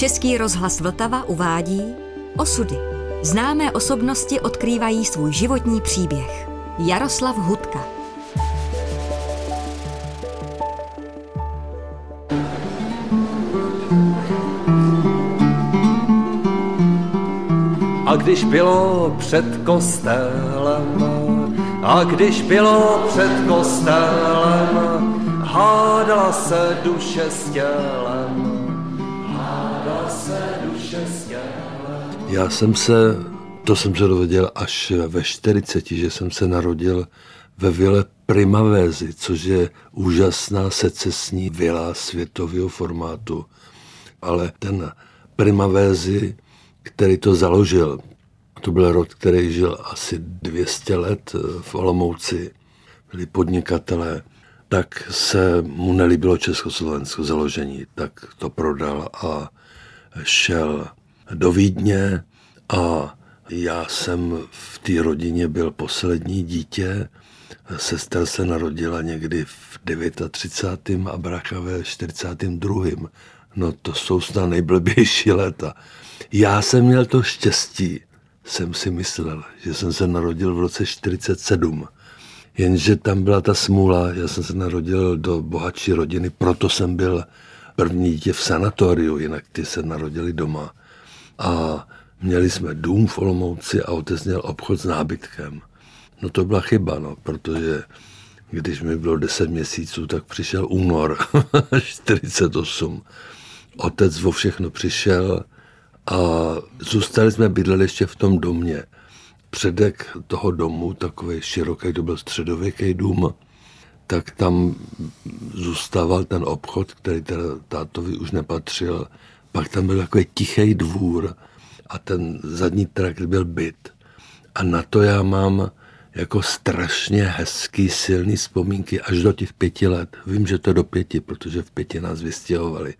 Český rozhlas Vltava uvádí Osudy. Známé osobnosti odkrývají svůj životní příběh. Jaroslav Hudka. A když bylo před kostelem, a když bylo před kostelem, hádala se duše s tělem, Já jsem se, to jsem se dověděl až ve 40, že jsem se narodil ve vile Primavézy, což je úžasná secesní vila světového formátu. Ale ten Primavézy, který to založil, to byl rod, který žil asi 200 let v Olomouci, byli podnikatelé, tak se mu nelíbilo Československo založení, tak to prodal a šel do Vídně a já jsem v té rodině byl poslední dítě. Sestra se narodila někdy v 39. a brácha ve 42. No to jsou snad nejblbější léta. Já jsem měl to štěstí, jsem si myslel, že jsem se narodil v roce 47. Jenže tam byla ta smůla, já jsem se narodil do bohatší rodiny, proto jsem byl první dítě v sanatoriu, jinak ty se narodili doma. A měli jsme dům v Olomouci a otec měl obchod s nábytkem. No to byla chyba, no, protože když mi bylo 10 měsíců, tak přišel únor 48. Otec vo všechno přišel a zůstali jsme bydleli ještě v tom domě. Předek toho domu, takový široký, to byl středověký dům, tak tam zůstával ten obchod, který teda tátovi už nepatřil. Pak tam byl takový tichý dvůr a ten zadní trakt byl byt. A na to já mám jako strašně hezký, silný vzpomínky až do těch pěti let. Vím, že to do pěti, protože v pěti nás vystěhovali.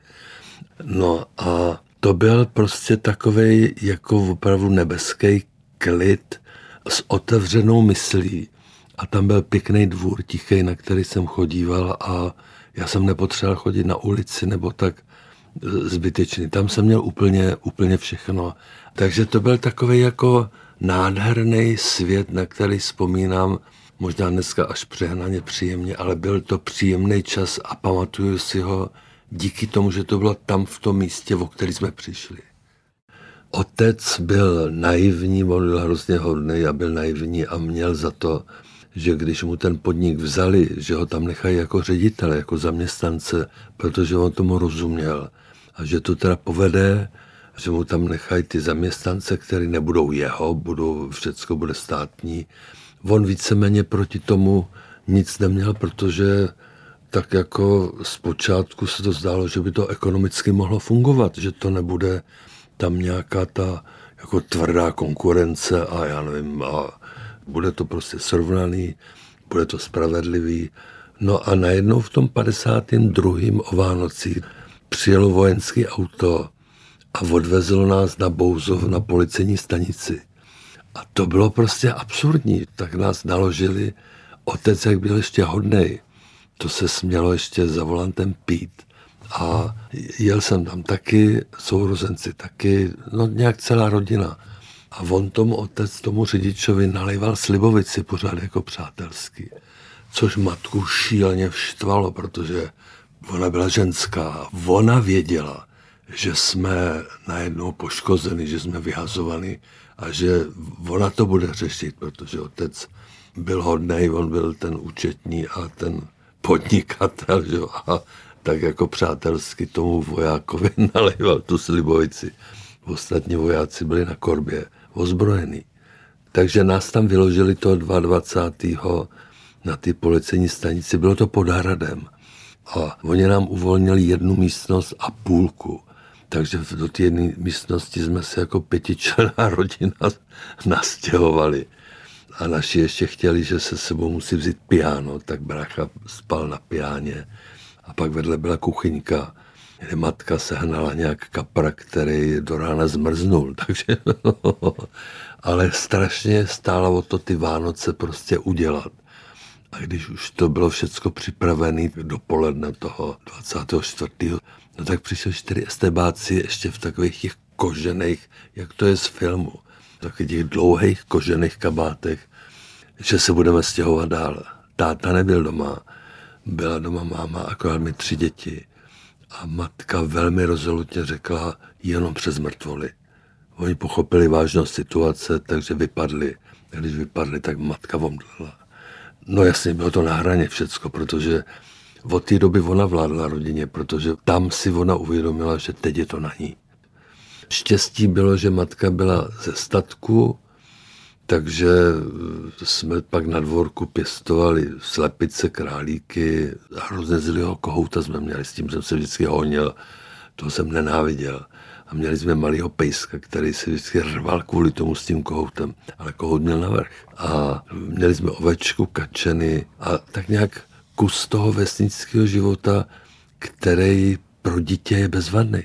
No a to byl prostě takový jako opravdu nebeský klid s otevřenou myslí. A tam byl pěkný dvůr, tichý, na který jsem chodíval a já jsem nepotřeboval chodit na ulici nebo tak zbytečný. Tam jsem měl úplně, úplně všechno. Takže to byl takový jako nádherný svět, na který vzpomínám možná dneska až přehnaně příjemně, ale byl to příjemný čas a pamatuju si ho díky tomu, že to bylo tam v tom místě, o který jsme přišli. Otec byl naivní, on byl hrozně hodný a byl naivní a měl za to, že když mu ten podnik vzali, že ho tam nechají jako ředitele, jako zaměstnance, protože on tomu rozuměl a že to teda povede, že mu tam nechají ty zaměstnance, které nebudou jeho, budou, všecko bude státní. On víceméně proti tomu nic neměl, protože tak jako zpočátku se to zdálo, že by to ekonomicky mohlo fungovat, že to nebude tam nějaká ta jako tvrdá konkurence a já nevím, a bude to prostě srovnaný, bude to spravedlivý. No a najednou v tom 52. o Vánocí přijelo vojenské auto a odvezlo nás na Bouzov na policejní stanici. A to bylo prostě absurdní. Tak nás naložili. Otec, jak byl ještě hodnej, to se smělo ještě za volantem pít. A jel jsem tam taky, sourozenci taky, no nějak celá rodina. A on tomu otec, tomu řidičovi nalival slibovici pořád jako přátelský. Což matku šíleně vštvalo, protože ona byla ženská. Ona věděla, že jsme najednou poškozeni, že jsme vyhazovaní a že ona to bude řešit, protože otec byl hodný, on byl ten účetní a ten podnikatel, že? a tak jako přátelsky tomu vojákovi nalival tu slibovici. Ostatní vojáci byli na korbě ozbrojení. Takže nás tam vyložili toho 22. na ty policejní stanici. Bylo to pod Hradem. A oni nám uvolnili jednu místnost a půlku. Takže do té jedné místnosti jsme se jako pětičlená rodina nastěhovali. A naši ještě chtěli, že se sebou musí vzít piano, tak brácha spal na piáně. A pak vedle byla kuchyňka, kde matka sehnala nějak kapra, který do rána zmrznul. Takže, ale strašně stálo o to ty Vánoce prostě udělat. A když už to bylo všecko připravené dopoledne toho 24. No tak přišli čtyři estebáci ještě v takových těch kožených, jak to je z filmu, takových těch dlouhých kožených kabátech, že se budeme stěhovat dál. Táta nebyl doma, byla doma máma, akorát mi tři děti. A matka velmi rezolutně řekla jenom přes mrtvoly. Oni pochopili vážnost situace, takže vypadli. Když vypadli, tak matka omdlela. No jasně, bylo to na hraně všecko, protože od té doby ona vládla rodině, protože tam si ona uvědomila, že teď je to na ní. Štěstí bylo, že matka byla ze statku, takže jsme pak na dvorku pěstovali slepice, králíky hrozně zlýho kohouta jsme měli, s tím jsem se vždycky honil, to jsem nenáviděl. A měli jsme malého pejska, který se vždycky rval kvůli tomu s tím kohoutem, ale kohout měl navrch. A měli jsme ovečku, kačeny a tak nějak kus toho vesnického života, který pro dítě je bezvadný.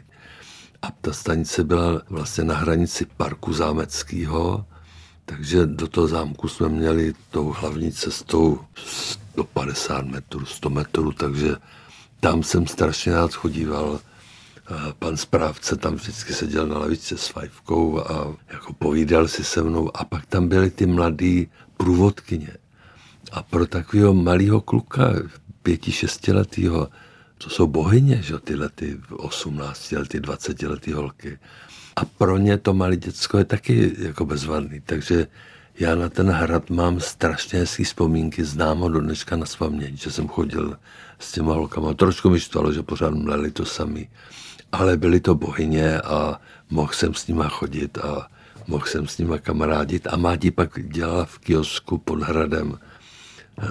A ta stanice byla vlastně na hranici parku zámeckého, takže do toho zámku jsme měli tou hlavní cestou 150 metrů, 100 metrů, takže tam jsem strašně rád chodíval. Pan správce tam vždycky seděl na lavici s fajfkou a jako povídal si se mnou. A pak tam byly ty mladý průvodkyně. A pro takového malého kluka, pěti, šestiletého, to jsou bohyně, že tyhle ty 18 letý, 20 letý holky. A pro ně to malé děcko je taky jako bezvadný, takže já na ten hrad mám strašně hezký vzpomínky, znám ho do dneška na spaměť, že jsem chodil s těma holkama. Trošku mi štvalo, že pořád mleli to sami, ale byly to bohyně a mohl jsem s nima chodit a mohl jsem s nima kamarádit a Mádi pak dělala v kiosku pod hradem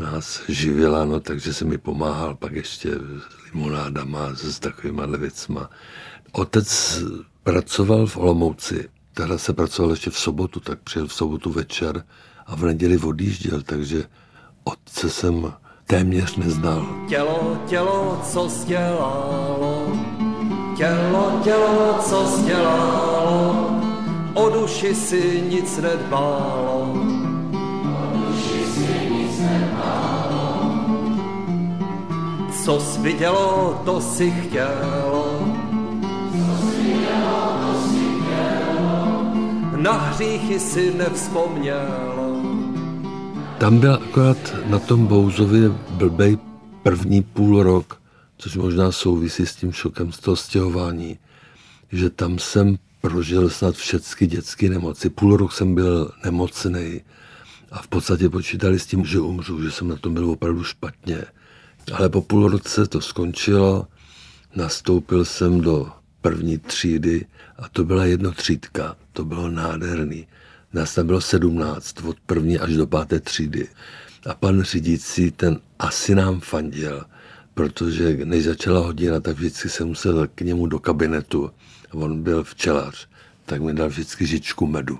nás živila, no, takže se mi pomáhal pak ještě s limonádama, s takovýma věcma. Otec pracoval v Olomouci, teda se pracoval ještě v sobotu, tak přijel v sobotu večer a v neděli odjížděl, takže otce jsem téměř neznal. Tělo, tělo, co sdělalo, tělo, tělo, co sdělalo, o duši si nic nedbálo, Co jsi vidělo, to si chtělo. Na hříchy si nevzpomnělo. Tam byl akorát na tom Bouzově blbej první půl rok, což možná souvisí s tím šokem z toho stěhování, že tam jsem prožil snad všechny dětské nemoci. Půl rok jsem byl nemocný a v podstatě počítali s tím, že umřu, že jsem na tom byl opravdu špatně. Ale po půl roce to skončilo, nastoupil jsem do první třídy a to byla jednotřídka, to bylo nádherný. Nás tam bylo sedmnáct, od první až do páté třídy. A pan řídící, ten asi nám fandil, protože než začala hodina, tak vždycky jsem musel k němu do kabinetu. On byl včelař, tak mi dal vždycky žičku medu.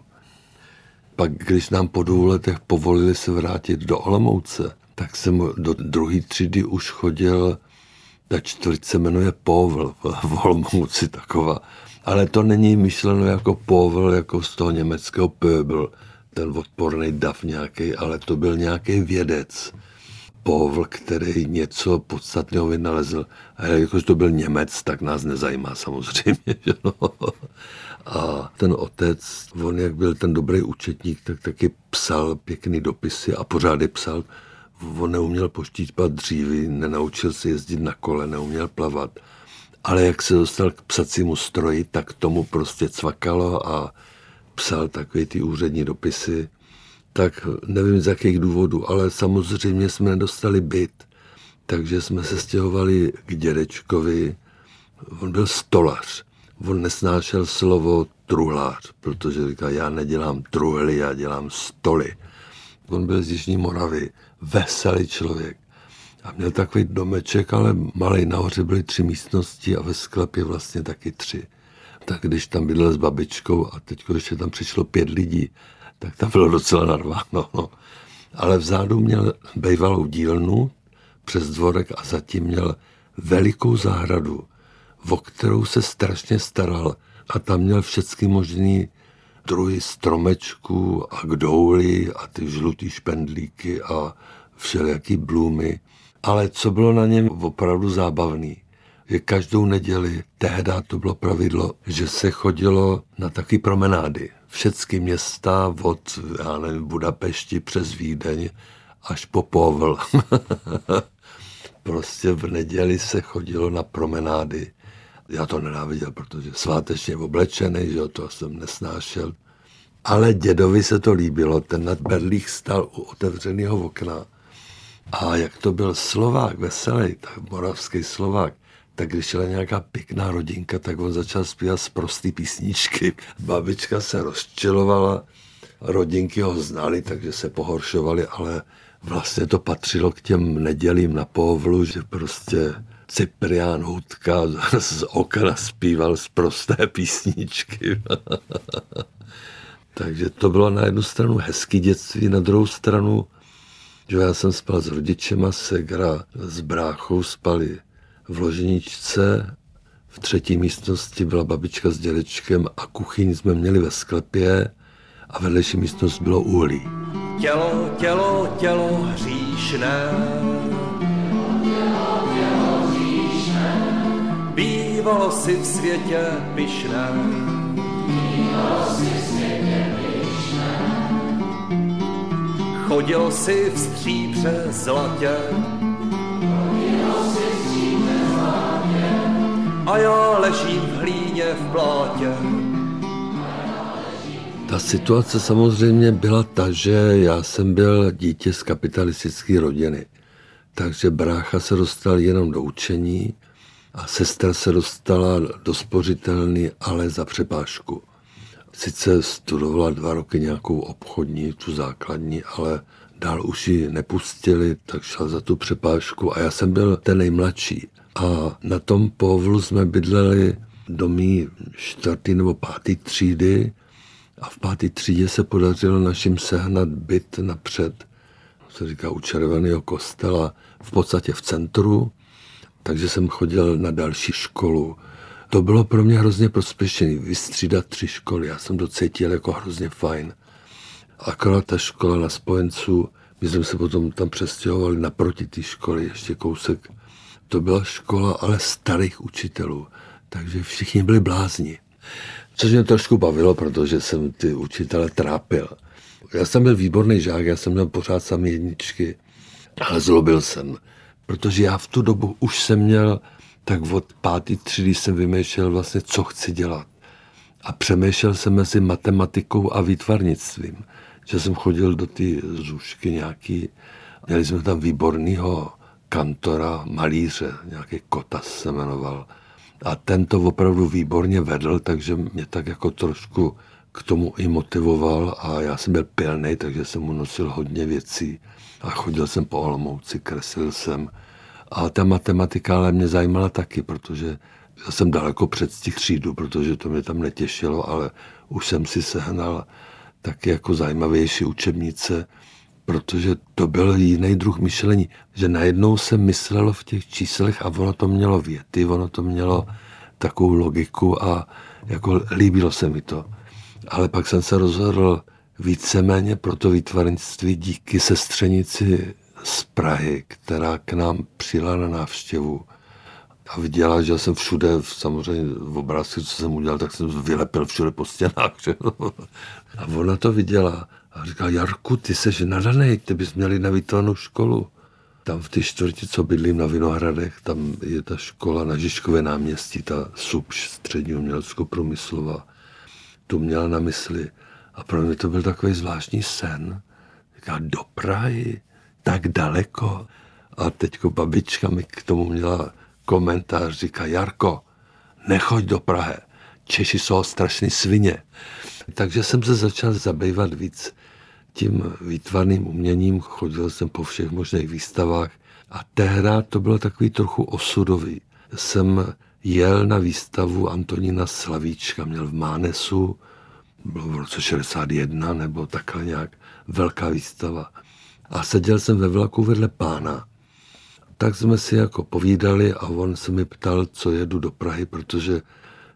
Pak, když nám po dvou letech povolili se vrátit do Olomouce, tak jsem do druhé třídy už chodil, ta čtvrť se jmenuje Povl v Olomouci taková. Ale to není myšleno jako Povl, jako z toho německého Pöbel, ten odporný dav nějaký, ale to byl nějaký vědec. Povl, který něco podstatného vynalezl. A jakož to byl Němec, tak nás nezajímá samozřejmě. Že no. A ten otec, on jak byl ten dobrý účetník, tak taky psal pěkný dopisy a pořád je psal on neuměl poštípat dřívy, nenaučil se jezdit na kole, neuměl plavat. Ale jak se dostal k psacímu stroji, tak tomu prostě cvakalo a psal takové ty úřední dopisy. Tak nevím z jakých důvodů, ale samozřejmě jsme nedostali byt, takže jsme se stěhovali k dědečkovi. On byl stolař. On nesnášel slovo truhlář, protože říká, já nedělám truhly, já dělám stoly. On byl z Jižní Moravy, veselý člověk. A měl takový domeček, ale malý nahoře byly tři místnosti a ve sklepě vlastně taky tři. Tak když tam bydlel s babičkou a teď ještě tam přišlo pět lidí, tak tam bylo docela narváno. No. Ale vzadu měl bývalou dílnu přes dvorek a zatím měl velikou zahradu, o kterou se strašně staral a tam měl všechny možný druhy stromečků a kdouly a ty žlutý špendlíky a všelijaký bloomy. Ale co bylo na něm opravdu zábavný, že každou neděli, tehdy to bylo pravidlo, že se chodilo na taky promenády. Všechny města od, já nevím, Budapešti přes Vídeň až po Povl. prostě v neděli se chodilo na promenády. Já to nenáviděl, protože svátečně oblečený, že to jsem nesnášel. Ale dědovi se to líbilo, ten nad berlích stal u otevřeného okna. A jak to byl Slovák, veselý, tak moravský Slovák, tak když šla nějaká pěkná rodinka, tak on začal zpívat z prostý písničky. Babička se rozčilovala, rodinky ho znali, takže se pohoršovali, ale vlastně to patřilo k těm nedělím na povlu, že prostě Cyprián Hudka z okna zpíval z prosté písničky. Takže to bylo na jednu stranu hezký dětství, na druhou stranu, že já jsem spal s rodičema, segra s bráchou spali v loženičce, v třetí místnosti byla babička s dědečkem a kuchyň jsme měli ve sklepě a vedlejší místnost bylo uhlí. Tělo, tělo, tělo hříšné, bývalo si v světě pyšné. Chodil si v stříbře zlatě, a já ležím v hlíně v plátě. Ta situace samozřejmě byla ta, že já jsem byl dítě z kapitalistické rodiny. Takže brácha se dostal jenom do učení a sestra se dostala do spořitelny, ale za přepážku. Sice studovala dva roky nějakou obchodní, tu základní, ale dál už ji nepustili, tak šla za tu přepážku a já jsem byl ten nejmladší. A na tom povlu jsme bydleli do mý čtvrtý nebo pátý třídy a v páté třídě se podařilo našim sehnat byt napřed, se říká u Červeného kostela, v podstatě v centru, takže jsem chodil na další školu. To bylo pro mě hrozně prospěšné, vystřídat tři školy. Já jsem to cítil jako hrozně fajn. Akorát ta škola na spojenců, my jsme se potom tam přestěhovali naproti té školy, ještě kousek to byla škola ale starých učitelů, takže všichni byli blázni. Což mě trošku bavilo, protože jsem ty učitele trápil. Já jsem byl výborný žák, já jsem měl pořád samý jedničky, ale zlobil jsem, protože já v tu dobu už jsem měl, tak od pátý třídy jsem vymýšlel vlastně, co chci dělat. A přemýšlel jsem mezi matematikou a výtvarnictvím. Že jsem chodil do ty zůžky nějaký, měli jsme tam výborného kantora, malíře, nějaký Kotas se jmenoval. A ten to opravdu výborně vedl, takže mě tak jako trošku k tomu i motivoval a já jsem byl pilný, takže jsem mu nosil hodně věcí a chodil jsem po Olomouci, kreslil jsem. A ta matematika ale mě zajímala taky, protože já jsem daleko před třídu, protože to mě tam netěšilo, ale už jsem si sehnal taky jako zajímavější učebnice, protože to byl jiný druh myšlení, že najednou se myslelo v těch číslech a ono to mělo věty, ono to mělo takovou logiku a jako líbilo se mi to. Ale pak jsem se rozhodl víceméně pro to výtvarnictví díky sestřenici z Prahy, která k nám přijela na návštěvu a viděla, že jsem všude, samozřejmě v obrázku, co jsem udělal, tak jsem vylepil všude po stěnách. Že? A ona to viděla a říkal, Jarku, ty seš nadanej, ty bys měli na výtvarnou školu. Tam v té čtvrti, co bydlím na Vinohradech, tam je ta škola na Žižkové náměstí, ta SUPŠ, střední umělecko-průmyslová. Tu měla na mysli. A pro mě to byl takový zvláštní sen. Říká, do Prahy, tak daleko. A teďko babička mi k tomu měla komentář, říká, Jarko, nechoď do Prahy, Češi jsou strašný svině. Takže jsem se začal zabývat víc tím výtvarným uměním, chodil jsem po všech možných výstavách a tehdy to bylo takový trochu osudový. Jsem jel na výstavu Antonína Slavíčka, měl v Mánesu, bylo v roce 61 nebo takhle nějak, velká výstava. A seděl jsem ve vlaku vedle pána. Tak jsme si jako povídali a on se mi ptal, co jedu do Prahy, protože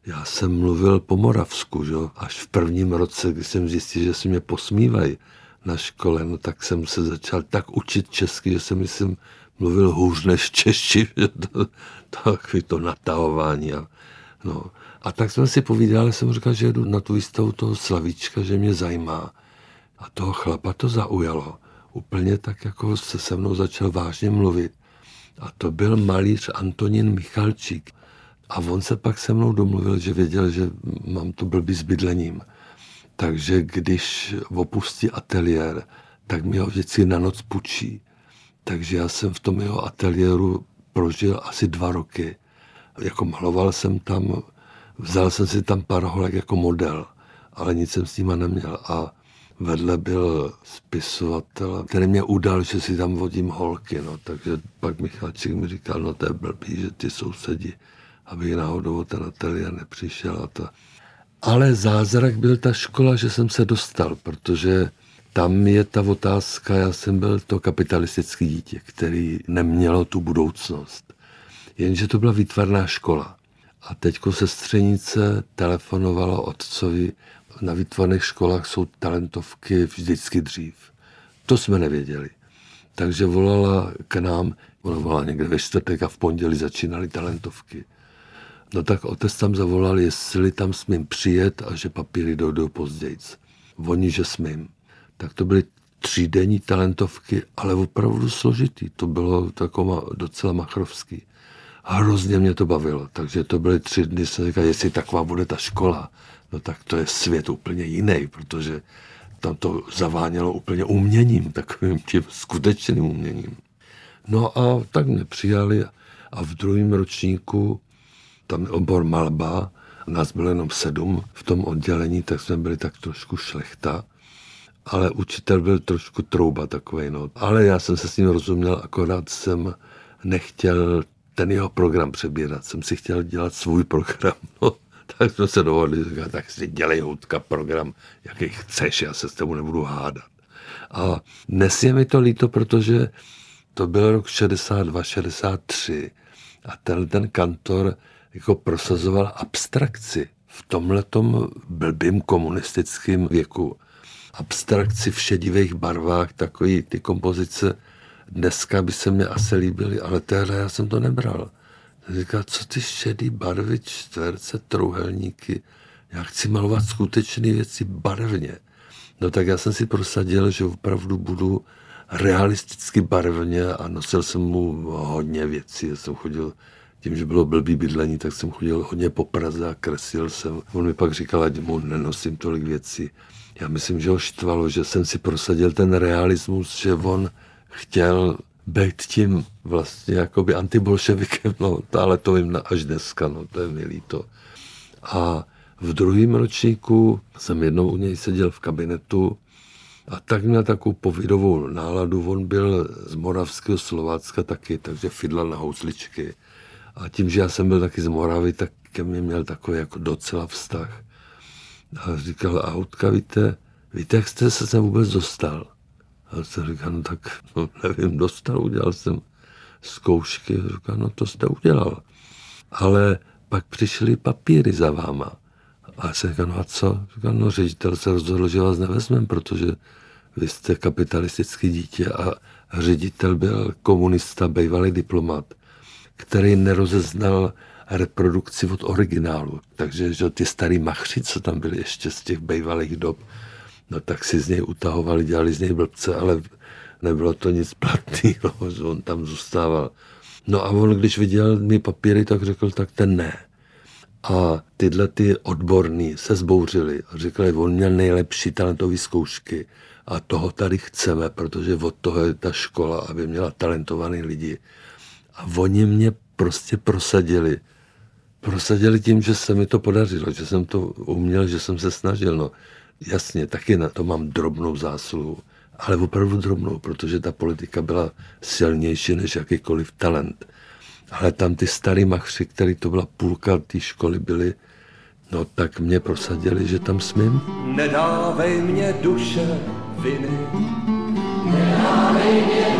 já jsem mluvil po Moravsku, že? až v prvním roce, kdy jsem zjistil, že si mě posmívají. na škole, no tak jsem se začal tak učit česky, že jsem, myslím, mluvil hůř než češi, to, takový to natahování. A, no. a tak jsme si povídali, jsem říkal, že jdu na tu výstavu toho Slavíčka, že mě zajímá. A toho chlapa to zaujalo. Úplně tak, jako se se mnou začal vážně mluvit. A to byl malíř Antonín Michalčík. A on se pak se mnou domluvil, že věděl, že mám to blbý s bydlením. Takže když opustí ateliér, tak mi ho vždycky na noc půjčí. Takže já jsem v tom jeho ateliéru prožil asi dva roky. Jako maloval jsem tam, vzal jsem si tam pár holek jako model, ale nic jsem s nima neměl. A vedle byl spisovatel, který mě udal, že si tam vodím holky. No. Takže pak Michalčík mi říkal, no to je blbý, že ty sousedí, aby náhodou ten ateliér nepřišel a to. Ale zázrak byl ta škola, že jsem se dostal, protože tam je ta otázka, já jsem byl to kapitalistický dítě, který nemělo tu budoucnost. Jenže to byla výtvarná škola. A teďko sestřenice telefonovala otcovi, na výtvarných školách jsou talentovky vždycky dřív. To jsme nevěděli. Takže volala k nám, ona volala někde ve čtvrtek a v pondělí začínaly talentovky. No tak otec tam zavolal, jestli tam smím přijet a že papíry dojdou později. Oni, že smím. Tak to byly třídenní talentovky, ale opravdu složitý. To bylo takové docela machrovský. A hrozně mě to bavilo. Takže to byly tři dny, jsem říkal, jestli taková bude ta škola, no tak to je svět úplně jiný, protože tam to zavánělo úplně uměním, takovým tím skutečným uměním. No a tak mě přijali a v druhém ročníku tam obor malba, nás bylo jenom sedm v tom oddělení, tak jsme byli tak trošku šlechta, ale učitel byl trošku trouba takový, no. Ale já jsem se s ním rozuměl, akorát jsem nechtěl ten jeho program přebírat, jsem si chtěl dělat svůj program, no. Tak jsme se dohodli, říkali, tak si dělej houtka program, jaký chceš, já se s tebou nebudu hádat. A dnes je mi to líto, protože to byl rok 62, 63 a ten, ten kantor jako prosazoval abstrakci v tomhletom blbým komunistickém věku. Abstrakci v šedivých barvách, takový ty kompozice dneska by se mi asi líbily, ale tehdy já jsem to nebral. Říkal, co ty šedý barvy, čtverce, trouhelníky, já chci malovat skutečné věci barevně. No tak já jsem si prosadil, že opravdu budu realisticky barevně a nosil jsem mu hodně věcí. Já jsem chodil tím, že bylo blbý bydlení, tak jsem chodil hodně po Praze a kresil jsem. On mi pak říkal, ať mu nenosím tolik věcí. Já myslím, že ho štvalo, že jsem si prosadil ten realismus, že on chtěl být tím vlastně jakoby antibolševikem, no, ale to vím až dneska, no, to je milý to. A v druhém ročníku jsem jednou u něj seděl v kabinetu a tak měl takovou povidovou náladu. On byl z Moravského Slovácka taky, takže fidlal na housličky. A tím, že já jsem byl taky z Moravy, tak ke mně měl takový jako docela vztah. A říkal, autka, víte, víte, jak jste se sem vůbec dostal? A jsem říkal, no tak, no, nevím, dostal, udělal jsem zkoušky. Říkal, no to jste udělal. Ale pak přišly papíry za váma. A já jsem říkal, no a co? Říkal, no ředitel se rozhodl, že vás nevezmem, protože vy jste kapitalistický dítě a ředitel byl komunista, bývalý diplomat který nerozeznal reprodukci od originálu. Takže že ty starý machři, co tam byly ještě z těch bývalých dob, no tak si z něj utahovali, dělali z něj blbce, ale nebylo to nic platného, že on tam zůstával. No a on, když viděl mi papíry, tak řekl, tak ten ne. A tyhle ty odborní se zbouřili a řekli, on měl nejlepší talentové zkoušky a toho tady chceme, protože od toho je ta škola, aby měla talentovaný lidi. A oni mě prostě prosadili. Prosadili tím, že se mi to podařilo, že jsem to uměl, že jsem se snažil. No, jasně, taky na to mám drobnou zásluhu, ale opravdu drobnou, protože ta politika byla silnější než jakýkoliv talent. Ale tam ty starý machři, který to byla půlka té školy, byli, no tak mě prosadili, že tam smím. Nedávej mě duše viny. Nedávej mě duše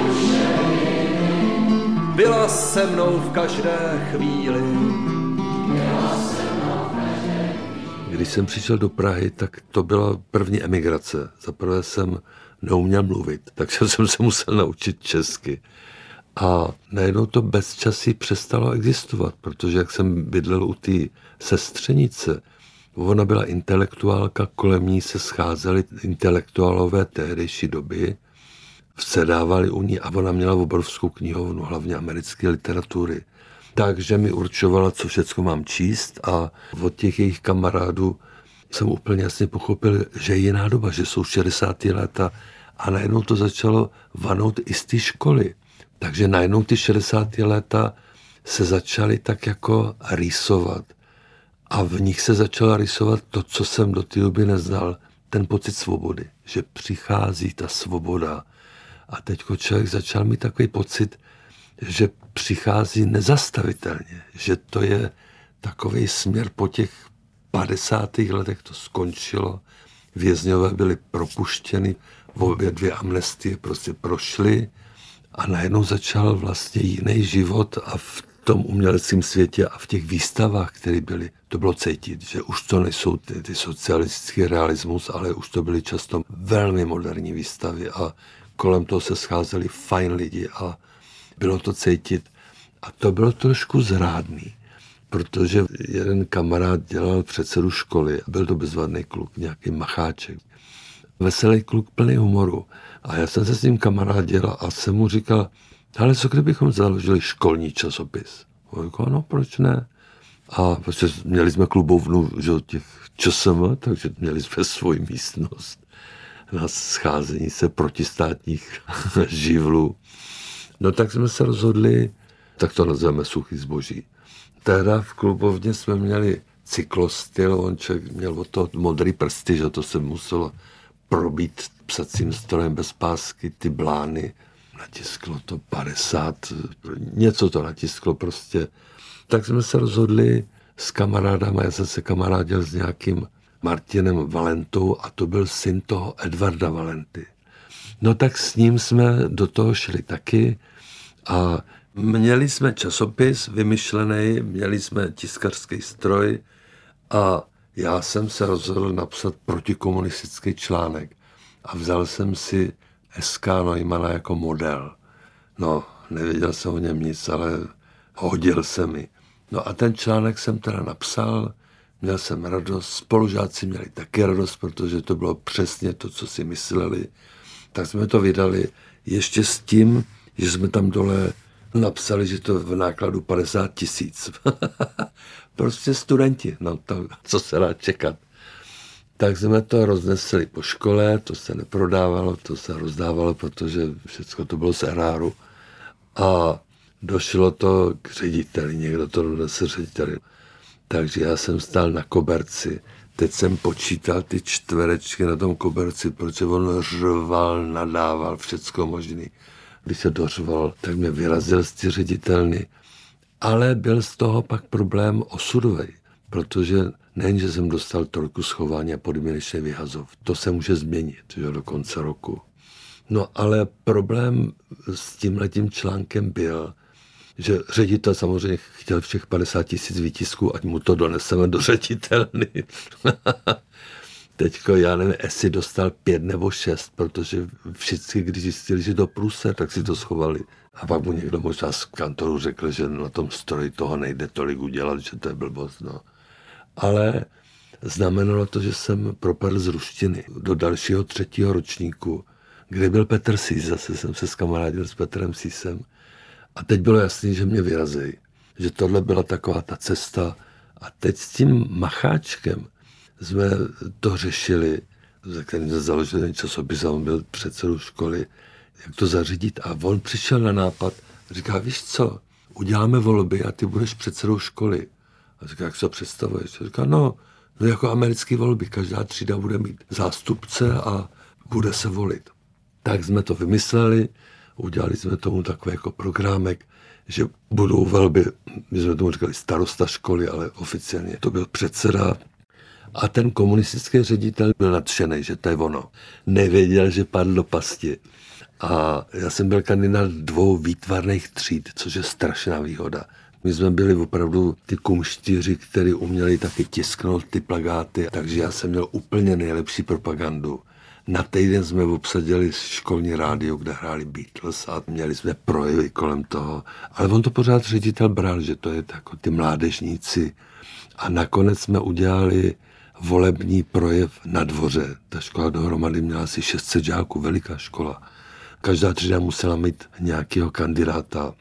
byla se mnou v každé chvíli. Když jsem přišel do Prahy, tak to byla první emigrace. Zaprvé jsem neuměl mluvit, takže jsem se musel naučit česky. A najednou to bezčasí přestalo existovat, protože jak jsem bydlel u té sestřenice, ona byla intelektuálka, kolem ní se scházely intelektuálové tehdejší doby, vsedávali u ní a ona měla obrovskou knihovnu, hlavně americké literatury. Takže mi určovala, co všechno mám číst a od těch jejich kamarádů jsem úplně jasně pochopil, že je jiná doba, že jsou 60. léta a najednou to začalo vanout i z té školy. Takže najednou ty 60. léta se začaly tak jako rýsovat. A v nich se začalo rýsovat to, co jsem do té doby neznal, ten pocit svobody, že přichází ta svoboda. A teď člověk začal mít takový pocit, že přichází nezastavitelně, že to je takový směr po těch 50. letech to skončilo, vězňové byli propuštěni, obě dvě amnestie prostě prošly a najednou začal vlastně jiný život a v tom uměleckém světě a v těch výstavách, které byly, to bylo cítit, že už to nejsou ty, ty socialistický realismus, ale už to byly často velmi moderní výstavy a kolem toho se scházeli fajn lidi a bylo to cítit. A to bylo trošku zrádný, protože jeden kamarád dělal předsedu školy, byl to bezvadný kluk, nějaký macháček. Veselý kluk plný humoru. A já jsem se s ním kamarádil a jsem mu říkal, ale co kdybychom založili školní časopis? On říkal, no proč ne? A prostě měli jsme klubovnu že, těch ČSM, takže měli jsme svoji místnost na scházení se protistátních živlů. No tak jsme se rozhodli, tak to nazveme suchý zboží. Tehda v klubovně jsme měli cyklostyl, on člověk měl od toho modrý prsty, že to se muselo probít psacím strojem bez pásky, ty blány. Natisklo to 50, něco to natisklo prostě. Tak jsme se rozhodli s kamarádama, já jsem se kamarádil s nějakým Martinem Valentou a to byl syn toho Edvarda Valenty. No tak s ním jsme do toho šli taky a měli jsme časopis vymyšlený, měli jsme tiskařský stroj a já jsem se rozhodl napsat protikomunistický článek a vzal jsem si SK Neumana jako model. No, nevěděl jsem o něm nic, ale hodil se mi. No a ten článek jsem teda napsal, měl jsem radost, spolužáci měli taky radost, protože to bylo přesně to, co si mysleli. Tak jsme to vydali ještě s tím, že jsme tam dole napsali, že to v nákladu 50 tisíc. prostě studenti, no to, co se dá čekat. Tak jsme to roznesli po škole, to se neprodávalo, to se rozdávalo, protože všechno to bylo z eráru. A došlo to k řediteli, někdo to donesl řediteli. Takže já jsem stál na koberci, teď jsem počítal ty čtverečky na tom koberci, protože on řval, nadával, všecko možný. Když se dořval, tak mě vyrazil z ty ředitelny. Ale byl z toho pak problém osudový, protože nejen, že jsem dostal trojku schování a podmínečný vyhazov, to se může změnit že do konce roku. No ale problém s tím letím článkem byl, že ředitel samozřejmě chtěl všech 50 tisíc výtisků, ať mu to doneseme do ředitelny. Teďko, já nevím, jestli dostal pět nebo šest, protože všichni, když zjistili, že do průse, tak si to schovali. A pak mu někdo možná z kantoru řekl, že na tom stroji toho nejde tolik udělat, že to je blbost. No. Ale znamenalo to, že jsem propadl z ruštiny do dalšího třetího ročníku, kde byl Petr Sís, zase jsem se skamarádil s Petrem Sísem. A teď bylo jasné, že mě vyrazí, že tohle byla taková ta cesta. A teď s tím macháčkem jsme to řešili, za kterým jsme založili ten časopis a on byl předsedou školy, jak to zařídit. A on přišel na nápad, říká, víš co, uděláme volby a ty budeš předsedou školy. A říká, jak se to představuješ? A říká, no, no jako americké volby, každá třída bude mít zástupce a bude se volit. Tak jsme to vymysleli, udělali jsme tomu takový jako programek, že budou velby, my jsme tomu říkali starosta školy, ale oficiálně to byl předseda. A ten komunistický ředitel byl nadšený, že to je ono. Nevěděl, že padl do pasti. A já jsem byl kandidát dvou výtvarných tříd, což je strašná výhoda. My jsme byli opravdu ty kumštíři, kteří uměli taky tisknout ty plagáty, takže já jsem měl úplně nejlepší propagandu. Na týden jsme obsadili školní rádio, kde hráli Beatles a měli jsme projevy kolem toho. Ale on to pořád ředitel bral, že to je jako ty mládežníci. A nakonec jsme udělali volební projev na dvoře. Ta škola dohromady měla asi 600 žáků, veliká škola. Každá třída musela mít nějakého kandidáta.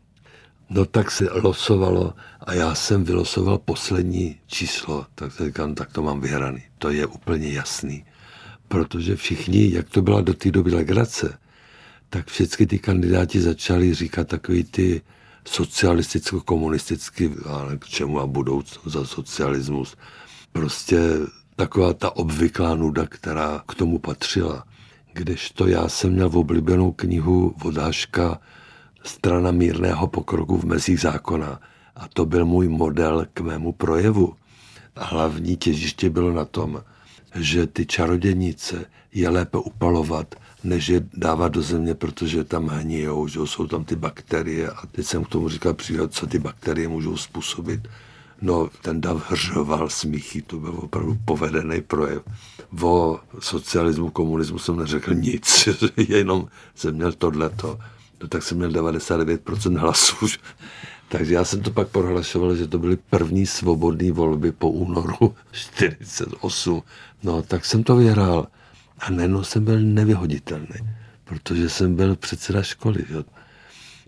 No tak se losovalo a já jsem vylosoval poslední číslo, tak říkám, tak to mám vyhraný. To je úplně jasný. Protože všichni, jak to byla do té doby legrace, tak všechny ty kandidáti začali říkat takový ty socialisticko-komunisticky, ale k čemu a budoucnost za socialismus. Prostě taková ta obvyklá nuda, která k tomu patřila. Kdežto já jsem měl v oblíbenou knihu Vodáška Strana mírného pokroku v mezích zákona. A to byl můj model k mému projevu. A hlavní těžiště bylo na tom, že ty čarodějnice je lépe upalovat, než je dávat do země, protože tam hnijou, že jsou tam ty bakterie. A teď jsem k tomu říkal příklad, co ty bakterie můžou způsobit. No, ten dav hřoval smíchy, to byl opravdu povedený projev. O socialismu, komunismu jsem neřekl nic, jenom jsem měl tohleto. No tak jsem měl 99% hlasů. Takže já jsem to pak prohlašoval, že to byly první svobodné volby po únoru 48. No, tak jsem to vyhrál. A najednou jsem byl nevyhoditelný, protože jsem byl předseda školy. Jo.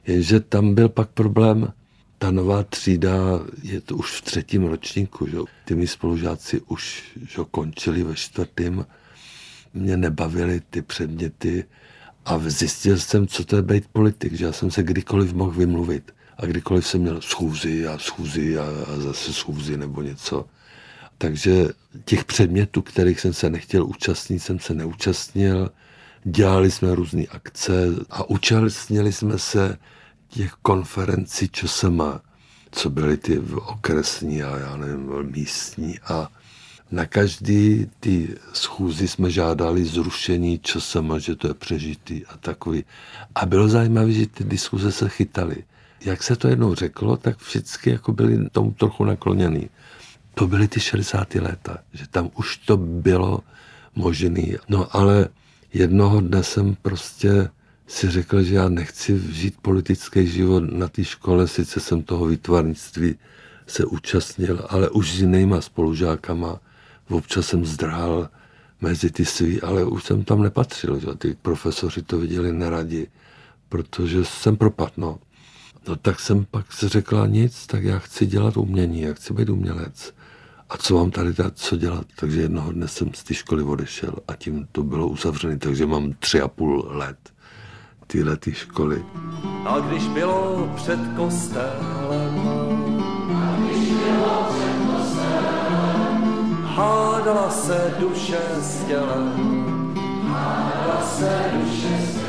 Jenže tam byl pak problém, ta nová třída je to už v třetím ročníku. Že? Ty mý spolužáci už že, končili ve čtvrtém. Mě nebavily ty předměty a zjistil jsem, co to je být politik, že já jsem se kdykoliv mohl vymluvit. A kdykoliv jsem měl schůzi a schůzi a, a zase schůzi nebo něco. Takže těch předmětů, kterých jsem se nechtěl účastnit, jsem se neúčastnil. Dělali jsme různé akce a účastnili jsme se těch konferencí ČSM, co byly ty okresní a já nevím, místní a na každý ty schůzi jsme žádali zrušení ČSM, že to je přežitý a takový. A bylo zajímavé, že ty diskuze se chytaly. Jak se to jednou řeklo, tak všichni jako byli tomu trochu nakloněný. To byly ty 60. léta, že tam už to bylo možný. No ale jednoho dne jsem prostě si řekl, že já nechci žít politický život na té škole, sice jsem toho výtvarnictví se účastnil, ale už s jinýma spolužákama. Občas jsem zdrhal mezi ty svý, ale už jsem tam nepatřil. Že? Ty profesoři to viděli neradi, protože jsem propad. No. No tak jsem pak si řekla nic, tak já chci dělat umění, já chci být umělec. A co mám tady dát, co dělat? Takže jednoho dne jsem z té školy odešel a tím to bylo uzavřené, takže mám tři a půl let tyhle ty školy. A když bylo před kostelem, a když bylo před kostelem, hádala se duše s tělem, hádala se duše s tělem.